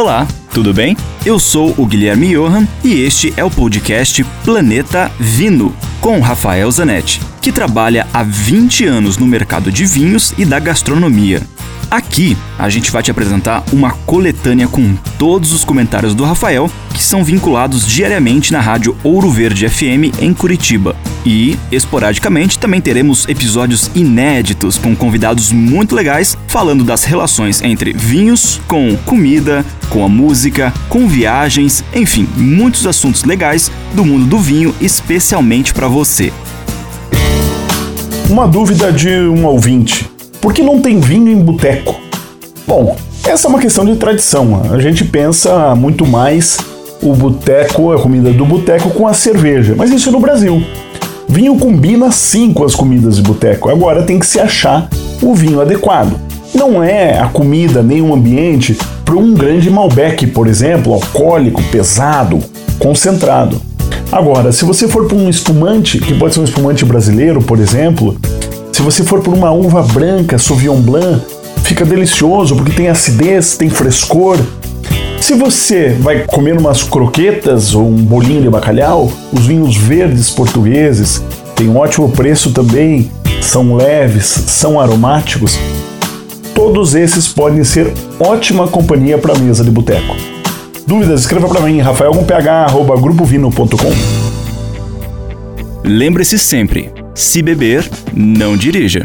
Olá, tudo bem? Eu sou o Guilherme Johan e este é o podcast Planeta Vino, com Rafael Zanetti, que trabalha há 20 anos no mercado de vinhos e da gastronomia. Aqui a gente vai te apresentar uma coletânea com todos os comentários do Rafael que são vinculados diariamente na rádio Ouro Verde FM em Curitiba. E, esporadicamente, também teremos episódios inéditos com convidados muito legais falando das relações entre vinhos com comida, com a música, com viagens, enfim, muitos assuntos legais do mundo do vinho, especialmente para você. Uma dúvida de um ouvinte. Por que não tem vinho em boteco? Bom, essa é uma questão de tradição. A gente pensa muito mais o boteco, a comida do boteco com a cerveja, mas isso é no Brasil. Vinho combina sim com as comidas de boteco. Agora tem que se achar o vinho adequado. Não é a comida nem o ambiente para um grande Malbec, por exemplo, alcoólico, pesado, concentrado. Agora, se você for para um espumante, que pode ser um espumante brasileiro, por exemplo, se você for por uma uva branca, Sauvignon Blanc, fica delicioso porque tem acidez, tem frescor. Se você vai comer umas croquetas ou um bolinho de bacalhau, os vinhos verdes portugueses têm um ótimo preço também, são leves, são aromáticos. Todos esses podem ser ótima companhia para a mesa de boteco. Dúvidas? Escreva para mim, rafael.ph@grupovino.com. Lembre-se sempre, se beber, não dirija.